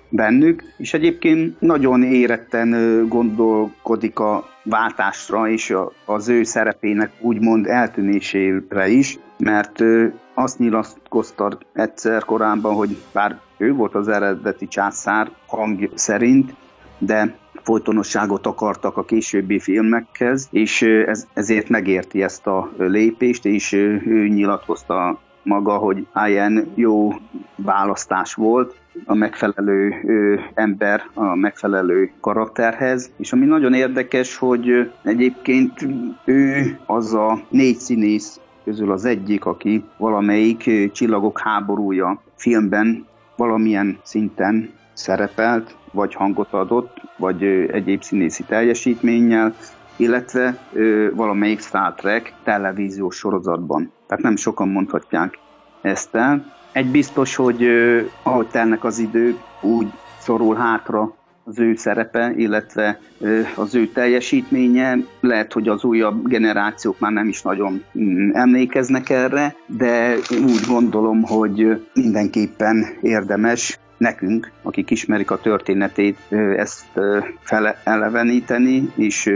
bennük, és egyébként nagyon éretten gondolkodik a váltásra és az ő szerepének úgymond eltűnésére is, mert azt nyilatkozta egyszer korábban, hogy bár ő volt az eredeti császár hang szerint, de folytonosságot akartak a későbbi filmekhez, és ez, ezért megérti ezt a lépést, és ő nyilatkozta maga, hogy ilyen jó választás volt, a megfelelő ö, ember a megfelelő karakterhez. És ami nagyon érdekes, hogy egyébként ő az a négy színész közül az egyik, aki valamelyik Csillagok háborúja filmben valamilyen szinten szerepelt, vagy hangot adott, vagy egyéb színészi teljesítménnyel, illetve ö, valamelyik Star Trek televíziós sorozatban. Tehát nem sokan mondhatják ezt el. Egy biztos, hogy ö, ahogy telnek az idők, úgy szorul hátra az ő szerepe, illetve ö, az ő teljesítménye. Lehet, hogy az újabb generációk már nem is nagyon mm, emlékeznek erre, de úgy gondolom, hogy mindenképpen érdemes nekünk, akik ismerik a történetét, ezt feleleveníteni, és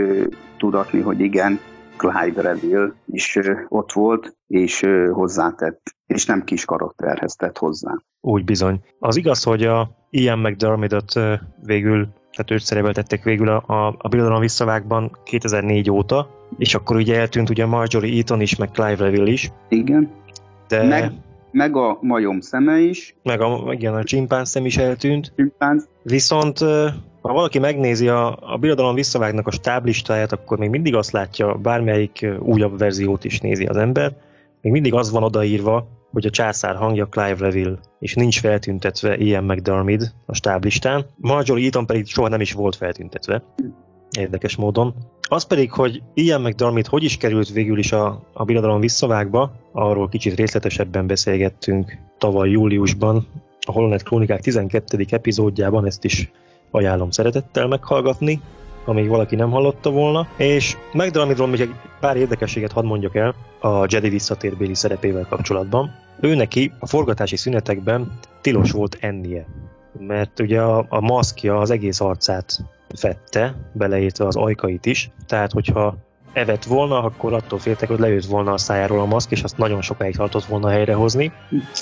tudatni, hogy igen, Clyde Reville is ott volt, és hozzátett, és nem kis karakterhez tett hozzá. Úgy bizony. Az igaz, hogy a Ian McDermott végül, tehát őt szerepeltették végül a, a, a Birodalom visszavágban 2004 óta, és akkor ugye eltűnt ugye Marjorie Eaton is, meg Clive Reville is. Igen. De... Meg, meg a majom szeme is. Meg a, igen, a csimpánz szem is eltűnt. Csimpánz. Viszont ha valaki megnézi a, a Birodalom visszavágnak a stáblistáját, akkor még mindig azt látja, bármelyik újabb verziót is nézi az ember, még mindig az van odaírva, hogy a császár hangja Clive Reville, és nincs feltüntetve Ian McDermid a stáblistán. Marjorie Eaton pedig soha nem is volt feltüntetve. Érdekes módon. Az pedig, hogy Ian McDermid hogy is került végül is a, a Birodalom visszavágba, arról kicsit részletesebben beszélgettünk tavaly júliusban, a Holonet Krónikák 12. epizódjában, ezt is ajánlom szeretettel meghallgatni, amíg valaki nem hallotta volna, és McDermottról még egy pár érdekességet hadd mondjak el a Jedi visszatérbéli szerepével kapcsolatban. Ő neki a forgatási szünetekben tilos volt ennie, mert ugye a, a maszkja az egész arcát fette, beleértve az ajkait is, tehát hogyha evett volna, akkor attól féltek, hogy lejött volna a szájáról a maszk, és azt nagyon sokáig tartott volna helyrehozni.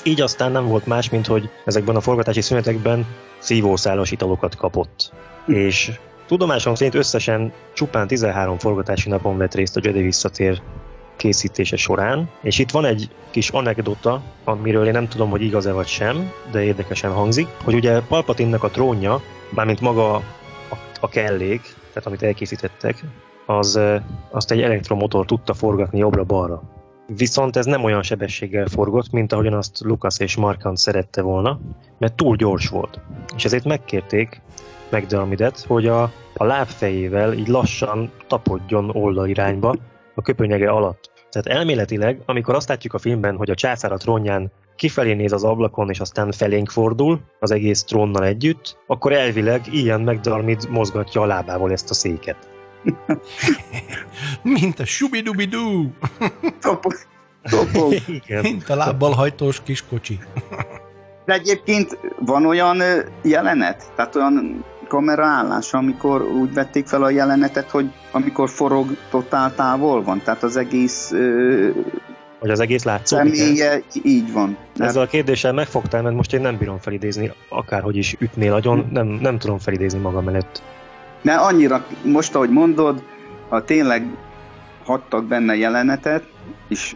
Így aztán nem volt más, mint hogy ezekben a forgatási szünetekben szívószálas italokat kapott. És tudomásom szerint összesen csupán 13 forgatási napon vett részt a Jedi visszatér készítése során, és itt van egy kis anekdota, amiről én nem tudom, hogy igaz-e vagy sem, de érdekesen hangzik, hogy ugye Palpatinnak a trónja, bármint maga a, kellék, tehát amit elkészítettek, az, azt egy elektromotor tudta forgatni jobbra-balra. Viszont ez nem olyan sebességgel forgott, mint ahogyan azt Lucas és Markant szerette volna, mert túl gyors volt. És ezért megkérték McDermidet, hogy a, a lábfejével így lassan tapodjon oldalirányba a köpönyege alatt. Tehát elméletileg, amikor azt látjuk a filmben, hogy a császár a trónján kifelé néz az ablakon, és aztán felénk fordul az egész trónnal együtt, akkor elvileg ilyen McDermid mozgatja a lábával ezt a széket. Mint a subidubidú. Mint a lábbal hajtós kis kocsi. De egyébként van olyan jelenet, tehát olyan kameraállás, amikor úgy vették fel a jelenetet, hogy amikor forog totál távol van, tehát az egész hogy az egész látszódik. Személye, így van. Ezzel a kérdéssel megfogtál, mert most én nem bírom felidézni, akárhogy is ütnél agyon, nem, nem tudom felidézni magam előtt. De annyira, most ahogy mondod, ha tényleg hagytak benne jelenetet, és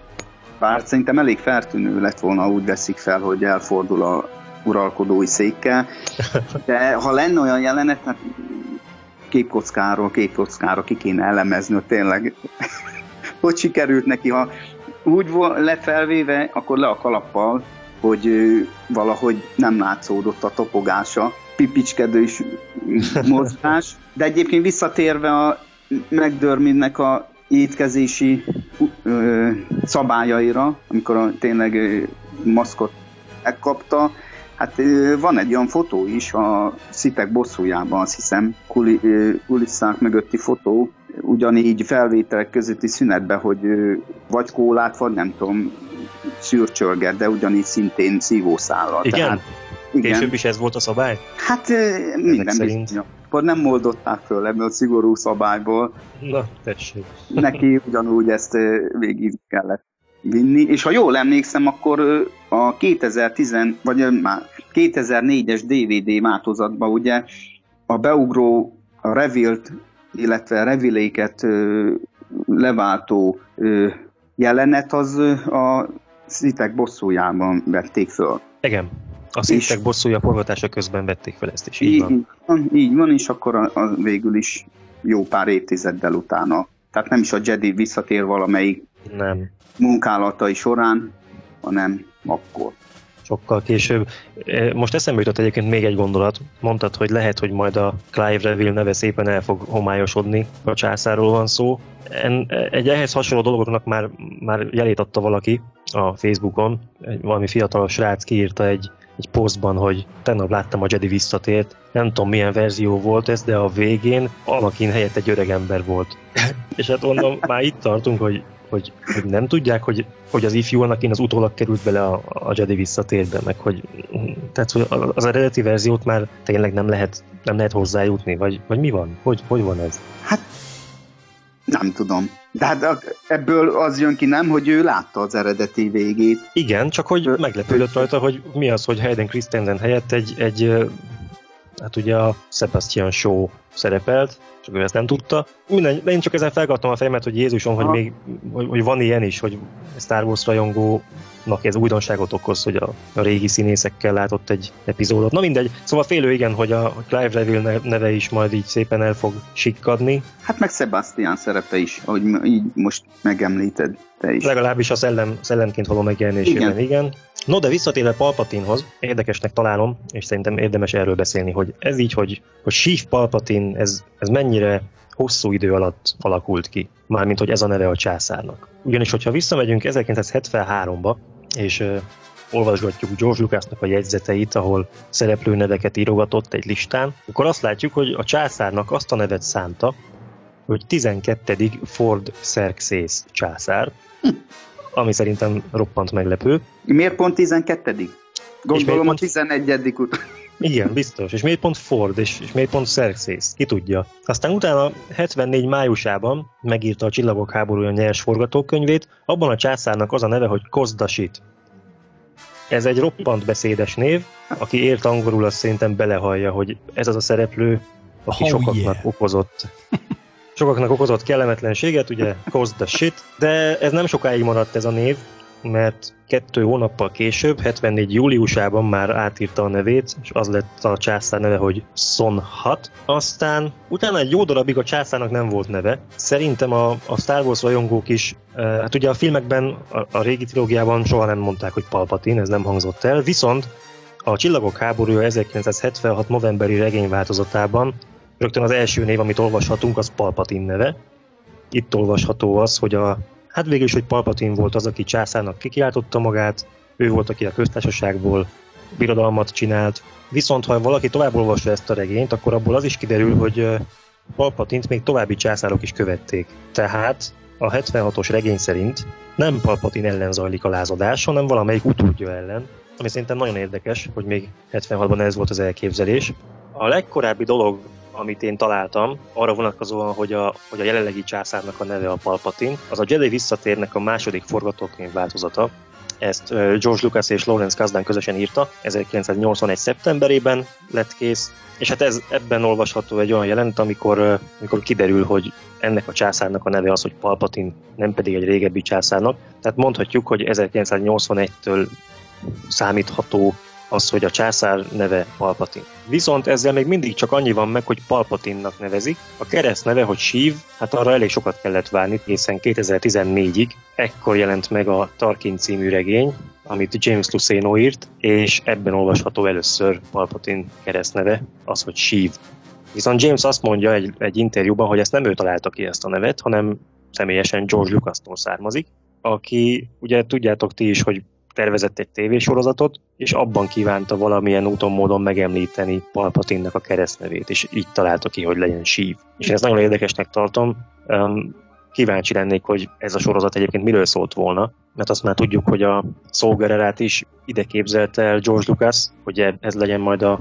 bár szerintem elég feltűnő lett volna, úgy veszik fel, hogy elfordul a uralkodói székkel, de ha lenne olyan jelenet, hát képkockáról képkockára ki kéne elemezni, hogy tényleg hogy sikerült neki, ha úgy lett felvéve, akkor le a kalappal, hogy valahogy nem látszódott a topogása, pipicskedős mozgás. De egyébként visszatérve a McDerminnek a étkezési ö, szabályaira, amikor tényleg ö, maszkot megkapta, Hát van egy olyan fotó is a Szipek bosszújában, azt hiszem, kuli, kulisszák mögötti fotó, ugyanígy felvételek közötti szünetben, hogy vagy kólát, vagy nem tudom, szürcsölget, de ugyanígy szintén szívószállal. Igen? Tehát, igen. Később is ez volt a szabály? Hát ö, minden szerint. bizony. Akkor nem moldották föl ebből a szigorú szabályból. Na, tessék. Neki ugyanúgy ezt végig kellett vinni, és ha jól emlékszem, akkor a 2010, vagy már 2004-es DVD változatban ugye a beugró, a revilt, illetve reviléket leváltó jelenet az a szitek bosszújában vették föl. Igen. A szintek bosszúja forgatása közben vették fel ezt, és így Így, van. így van, így van, és akkor a, a végül is jó pár évtizeddel utána. Tehát nem is a Jedi visszatér valamelyik Nem. munkálatai során, hanem akkor. sokkal később. E, Most eszembe jutott egyébként még egy gondolat. Mondtad, hogy lehet, hogy majd a Clive Reville neve szépen el fog homályosodni, a császárról van szó. En, egy ehhez hasonló dolognak már, már jelét adta valaki a Facebookon. Egy, valami fiatal srác kiírta egy, egy posztban, hogy tegnap láttam a Jedi visszatért. Nem tudom milyen verzió volt ez, de a végén Anakin helyett egy öreg ember volt. És hát mondom, már itt tartunk, hogy hogy, hogy nem tudják, hogy, hogy az ifjú Anakin az utólag került bele a, a Jedi visszatérbe, meg hogy, tehát, hogy az eredeti verziót már tényleg nem lehet, nem lehet hozzájutni, vagy, vagy mi van? Hogy, hogy van ez? Hát nem tudom. De hát ebből az jön ki nem, hogy ő látta az eredeti végét. Igen, csak hogy meglepődött rajta, hogy mi az, hogy Hayden Christensen helyett egy, egy hát ugye a Sebastian Shaw szerepelt, csak ő ezt nem tudta. Minden, de én csak ezen felkaptam a fejemet, hogy Jézusom, hogy még hogy, hogy van ilyen is, hogy Star Wars rajongónak ez újdonságot okoz, hogy a, a régi színészekkel látott egy epizódot. Na mindegy, szóval félő igen, hogy a Clive Reville ne- neve is majd így szépen el fog sikkadni. Hát meg Sebastian szerepe is, ahogy így most megemlíted te is. Legalábbis a szellem, szellemként való megjelenésében, igen. Igen. No, de visszatérve Palpatinhoz, érdekesnek találom, és szerintem érdemes erről beszélni, hogy ez így, hogy, hogy Sheev Palpatin, ez, ez mennyire hosszú idő alatt alakult ki. Mármint, hogy ez a neve a császárnak. Ugyanis, hogyha visszamegyünk 1973-ba, és uh, olvasgatjuk George Lucasnak a jegyzeteit, ahol szereplő neveket írogatott egy listán, akkor azt látjuk, hogy a császárnak azt a nevet szánta, hogy 12. Ford Xerxes császár, ami szerintem roppant meglepő. Miért pont 12 Gondolom a pont- 11 ut. Igen, biztos. És miért pont Ford, és, és miért pont Xerxes? Ki tudja. Aztán utána 74 májusában megírta a Csillagok háborúja nyers forgatókönyvét, abban a császárnak az a neve, hogy Kozdasit. Ez egy roppant beszédes név, aki ért angolul, azt szerintem belehallja, hogy ez az a szereplő, aki Oh, sokaknak yeah. okozott sokaknak okozott kellemetlenséget, ugye cause the shit, de ez nem sokáig maradt ez a név, mert kettő hónappal később, 74 júliusában már átírta a nevét, és az lett a császár neve, hogy Sonhat. Aztán utána egy jó darabig a császárnak nem volt neve. Szerintem a, a Star Wars rajongók is, eh, hát ugye a filmekben, a, a régi trilógiában soha nem mondták, hogy Palpatine, ez nem hangzott el, viszont a Csillagok háborúja 1976 novemberi regényváltozatában rögtön az első név, amit olvashatunk, az Palpatine neve. Itt olvasható az, hogy a, hát végül is, hogy Palpatine volt az, aki császárnak kikiáltotta magát, ő volt, aki a köztársaságból birodalmat csinált. Viszont, ha valaki tovább olvassa ezt a regényt, akkor abból az is kiderül, hogy Palpatint még további császárok is követték. Tehát a 76-os regény szerint nem Palpatine ellen zajlik a lázadás, hanem valamelyik utódja ellen, ami szerintem nagyon érdekes, hogy még 76-ban ez volt az elképzelés. A legkorábbi dolog, amit én találtam, arra vonatkozóan, hogy a, hogy a jelenlegi császárnak a neve a Palpatine, az a Jedi visszatérnek a második forgatókönyv változata. Ezt George Lucas és Lawrence Kasdan közösen írta, 1981. szeptemberében lett kész, és hát ez, ebben olvasható egy olyan jelent, amikor, amikor kiderül, hogy ennek a császárnak a neve az, hogy Palpatine, nem pedig egy régebbi császárnak. Tehát mondhatjuk, hogy 1981-től számítható az, hogy a császár neve Palpatine. Viszont ezzel még mindig csak annyi van meg, hogy Palpatinnak nevezik. A kereszt neve, hogy Sív, hát arra elég sokat kellett várni, hiszen 2014-ig ekkor jelent meg a Tarkin című regény, amit James Luceno írt, és ebben olvasható először Palpatine keresztneve, az, hogy Sheev. Viszont James azt mondja egy, egy interjúban, hogy ezt nem ő találta ki ezt a nevet, hanem személyesen George Lucas-tól származik, aki, ugye tudjátok ti is, hogy tervezett egy tévésorozatot, és abban kívánta valamilyen úton, módon megemlíteni Palpatinnak a keresztnevét, és így találta ki, hogy legyen sív. És én ezt nagyon érdekesnek tartom. Kíváncsi lennék, hogy ez a sorozat egyébként miről szólt volna, mert azt már tudjuk, hogy a Szógererát is ide képzelte el George Lucas, hogy e- ez legyen majd a,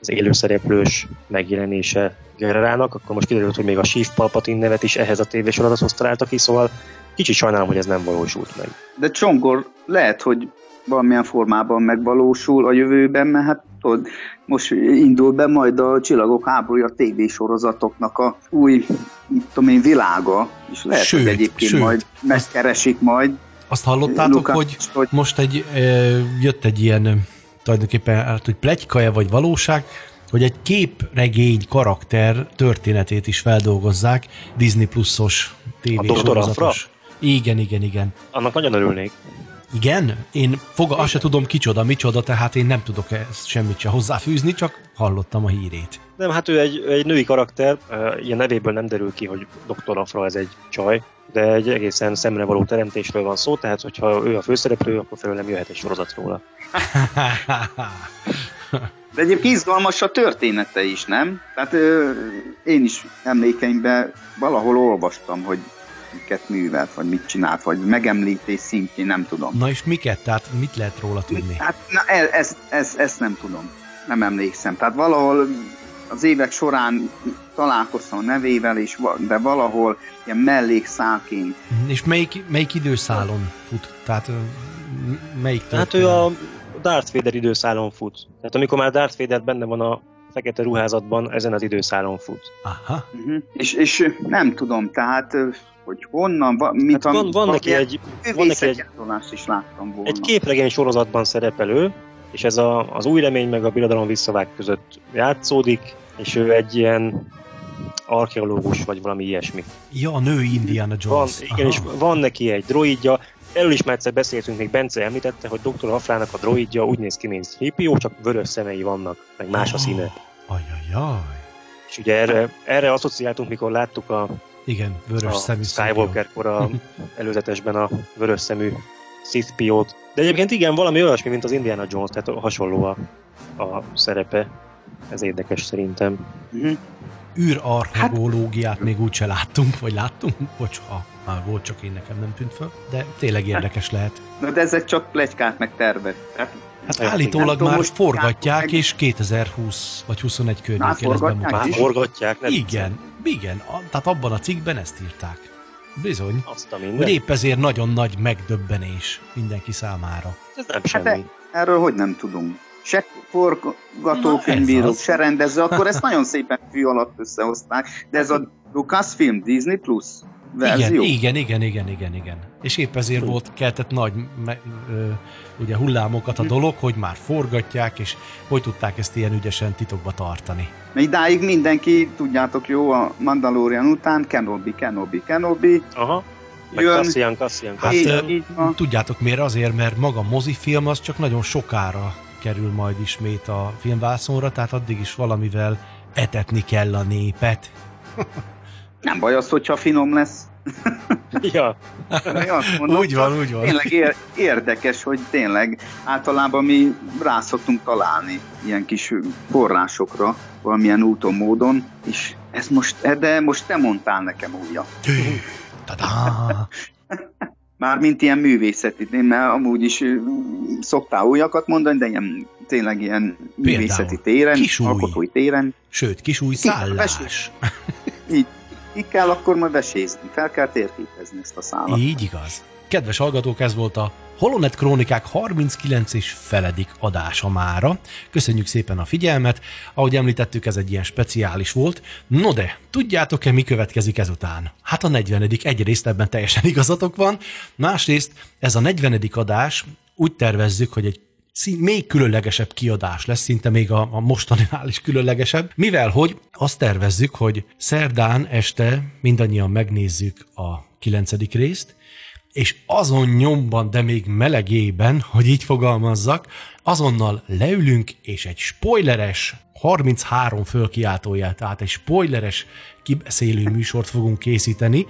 az élőszereplős megjelenése Gererának, akkor most kiderült, hogy még a Sív Palpatine nevet is ehhez a tévésorozathoz találta ki, szóval kicsit sajnálom, hogy ez nem valósult meg. De Csongor lehet, hogy valamilyen formában megvalósul a jövőben, mert hát tudod, most indul be majd a Csillagok háborúja tévésorozatoknak a új, mit tudom én, világa, és lehet, Sőt, hogy egyébként sőt, majd megkeresik majd. Azt hallottátok, Lukács, hogy, hogy- most egy, jött egy ilyen, tulajdonképpen, hát, hogy plegykaja vagy valóság, hogy egy képregény karakter történetét is feldolgozzák Disney pluszos tévésorozatos. Igen, igen, igen. Annak nagyon örülnék. Igen, én foga, azt se tudom kicsoda, micsoda, tehát én nem tudok ezt semmit se hozzáfűzni, csak hallottam a hírét. Nem, hát ő egy, egy női karakter, ilyen nevéből nem derül ki, hogy Dr. Afra ez egy csaj, de egy egészen szemre való teremtésről van szó, tehát hogyha ő a főszereplő, akkor felül nem jöhet egy sorozat róla. De egyébként izgalmas a története is, nem? Tehát ö, én is emlékeimben valahol olvastam, hogy miket művelt, vagy mit csinált, vagy megemlítés szintjén, nem tudom. Na és miket? Tehát mit lehet róla tudni? Hát na, ez, ez, ez, ezt nem tudom. Nem emlékszem. Tehát valahol az évek során találkoztam a nevével, és, de valahol ilyen mellékszálként. És melyik, melyik időszálon fut? Tehát melyik Hát ő a Darth Vader időszálon fut. Tehát amikor már Darth Vader benne van a fekete ruházatban, ezen az időszálon fut. Aha. Uh-huh. És, és nem tudom, tehát hogy honnan, va, mint Hát van, van neki egy, van neki egy, is láttam volna. egy képregény sorozatban szerepelő, és ez a, az új remény meg a birodalom visszavág között játszódik, és ő egy ilyen archeológus, vagy valami ilyesmi. Ja, a női Indiana Van, Jones. igen, és van neki egy droidja, erről is már egyszer beszéltünk, még Bence említette, hogy Dr. Afrának a droidja úgy néz ki, mint Hippio, csak vörös szemei vannak, meg más a színe. Ajajaj. És ugye erre, erre asszociáltunk, mikor láttuk a, Igen, vörös a szemű Skywalker kora előzetesben a vörös szemű Sith Piót. De egyébként igen, valami olyasmi, mint az Indiana Jones, tehát hasonló a, a szerepe. Ez érdekes szerintem. Uh-huh. űrarcheológiát még úgyse láttunk, vagy láttunk, bocs, ha már volt, csak én nekem nem tűnt föl, de tényleg érdekes lehet. Na, de ezek csak plegykák meg tervek. Tehát, Hát Igen, állítólag nem tudom, már most forgatják, meg- és 2020 vagy 21 környékén lesz bemutatva. Forgatják, nem Igen, igen, a, tehát abban a cikkben ezt írták. Bizony. Azt a Hogy minden. épp ezért nagyon nagy megdöbbenés mindenki számára. Ez nem Hát semmi. erről hogy nem tudunk? Se forgatókönyvírók, se rendező, akkor ezt nagyon szépen fű alatt összehozták. De ez a Lucasfilm Disney Plus verzió. Igen, igen, igen, igen, igen, igen. És épp ezért volt keltett nagy me, ö, ugye hullámokat Hm. a dolog, hogy már forgatják, és hogy tudták ezt ilyen ügyesen titokba tartani. Mert idáig mindenki, tudjátok jó, a Mandalorian után Kenobi, Kenobi, Kenobi. Aha. Meg Jön. Cassian, Cassian, Hát Így- így van. tudjátok miért? Azért, mert maga a mozifilm az csak nagyon sokára kerül majd ismét a filmvászonra, tehát addig is valamivel etetni kell a népet. Nem baj az, hogyha finom lesz. Ja, mondom, Úgy van, úgy van. Tényleg ér- érdekes, hogy tényleg általában mi rá szoktunk találni ilyen kis forrásokra, valamilyen úton, módon, és ez most, de most te mondtál nekem újra. Tadá! Mármint ilyen művészeti, mert amúgy is szoktál újakat mondani, de ilyen, tényleg ilyen művészeti téren, kis új. alkotói téren. Sőt, kis új Ki- szállás. Így, ki kell akkor majd vesézni, fel kell térképezni ezt a szállat. Így igaz. Kedves hallgatók, ez volt a Holonet Krónikák 39 és feledik adása mára. Köszönjük szépen a figyelmet. Ahogy említettük, ez egy ilyen speciális volt. No de, tudjátok-e, mi következik ezután? Hát a 40. egyrészt ebben teljesen igazatok van, másrészt ez a 40. adás úgy tervezzük, hogy egy szín, még különlegesebb kiadás lesz, szinte még a, a mostaninál is különlegesebb, mivel hogy azt tervezzük, hogy szerdán este mindannyian megnézzük a kilencedik részt, és azon nyomban, de még melegében, hogy így fogalmazzak, azonnal leülünk, és egy spoileres, 33 fölkiáltóját, tehát egy spoileres kibeszélő műsort fogunk készíteni,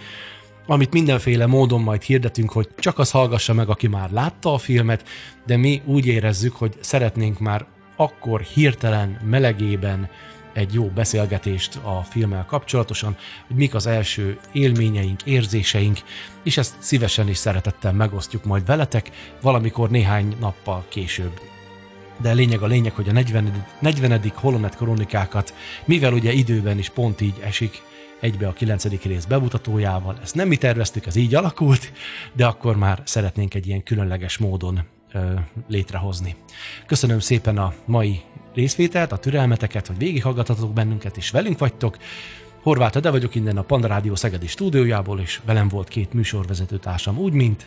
amit mindenféle módon majd hirdetünk, hogy csak az hallgassa meg, aki már látta a filmet, de mi úgy érezzük, hogy szeretnénk már akkor hirtelen, melegében egy jó beszélgetést a filmmel kapcsolatosan, hogy mik az első élményeink, érzéseink, és ezt szívesen és szeretettel megosztjuk majd veletek, valamikor néhány nappal később. De lényeg a lényeg, hogy a 40. 40. Holonet kronikákat, mivel ugye időben is pont így esik, egybe a 9. rész bemutatójával. Ezt nem mi terveztük, ez így alakult, de akkor már szeretnénk egy ilyen különleges módon ö, létrehozni. Köszönöm szépen a mai részvételt, a türelmeteket, hogy végighallgatatok bennünket, és velünk vagytok. Horváth Ede vagyok innen a Panda Rádió Szegedi stúdiójából, és velem volt két műsorvezető társam, úgy, mint...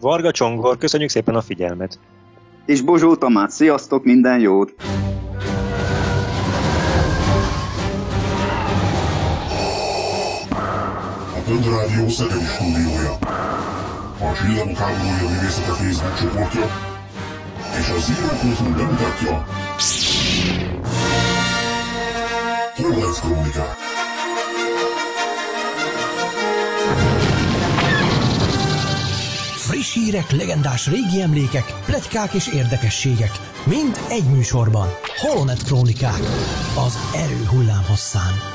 Varga Csongor, köszönjük szépen a figyelmet! És Bozsó Tamás, sziasztok, minden jót! A Panda Rádió Szegedi stúdiója. A Csillagok háborúja művészete Facebook csoportja és a Zero Kultúr bemutatja Horváth Krónikák. Friss hírek, legendás régi emlékek, pletykák és érdekességek. Mind egy műsorban. Holonet Krónikák. Az erő hullámhosszán.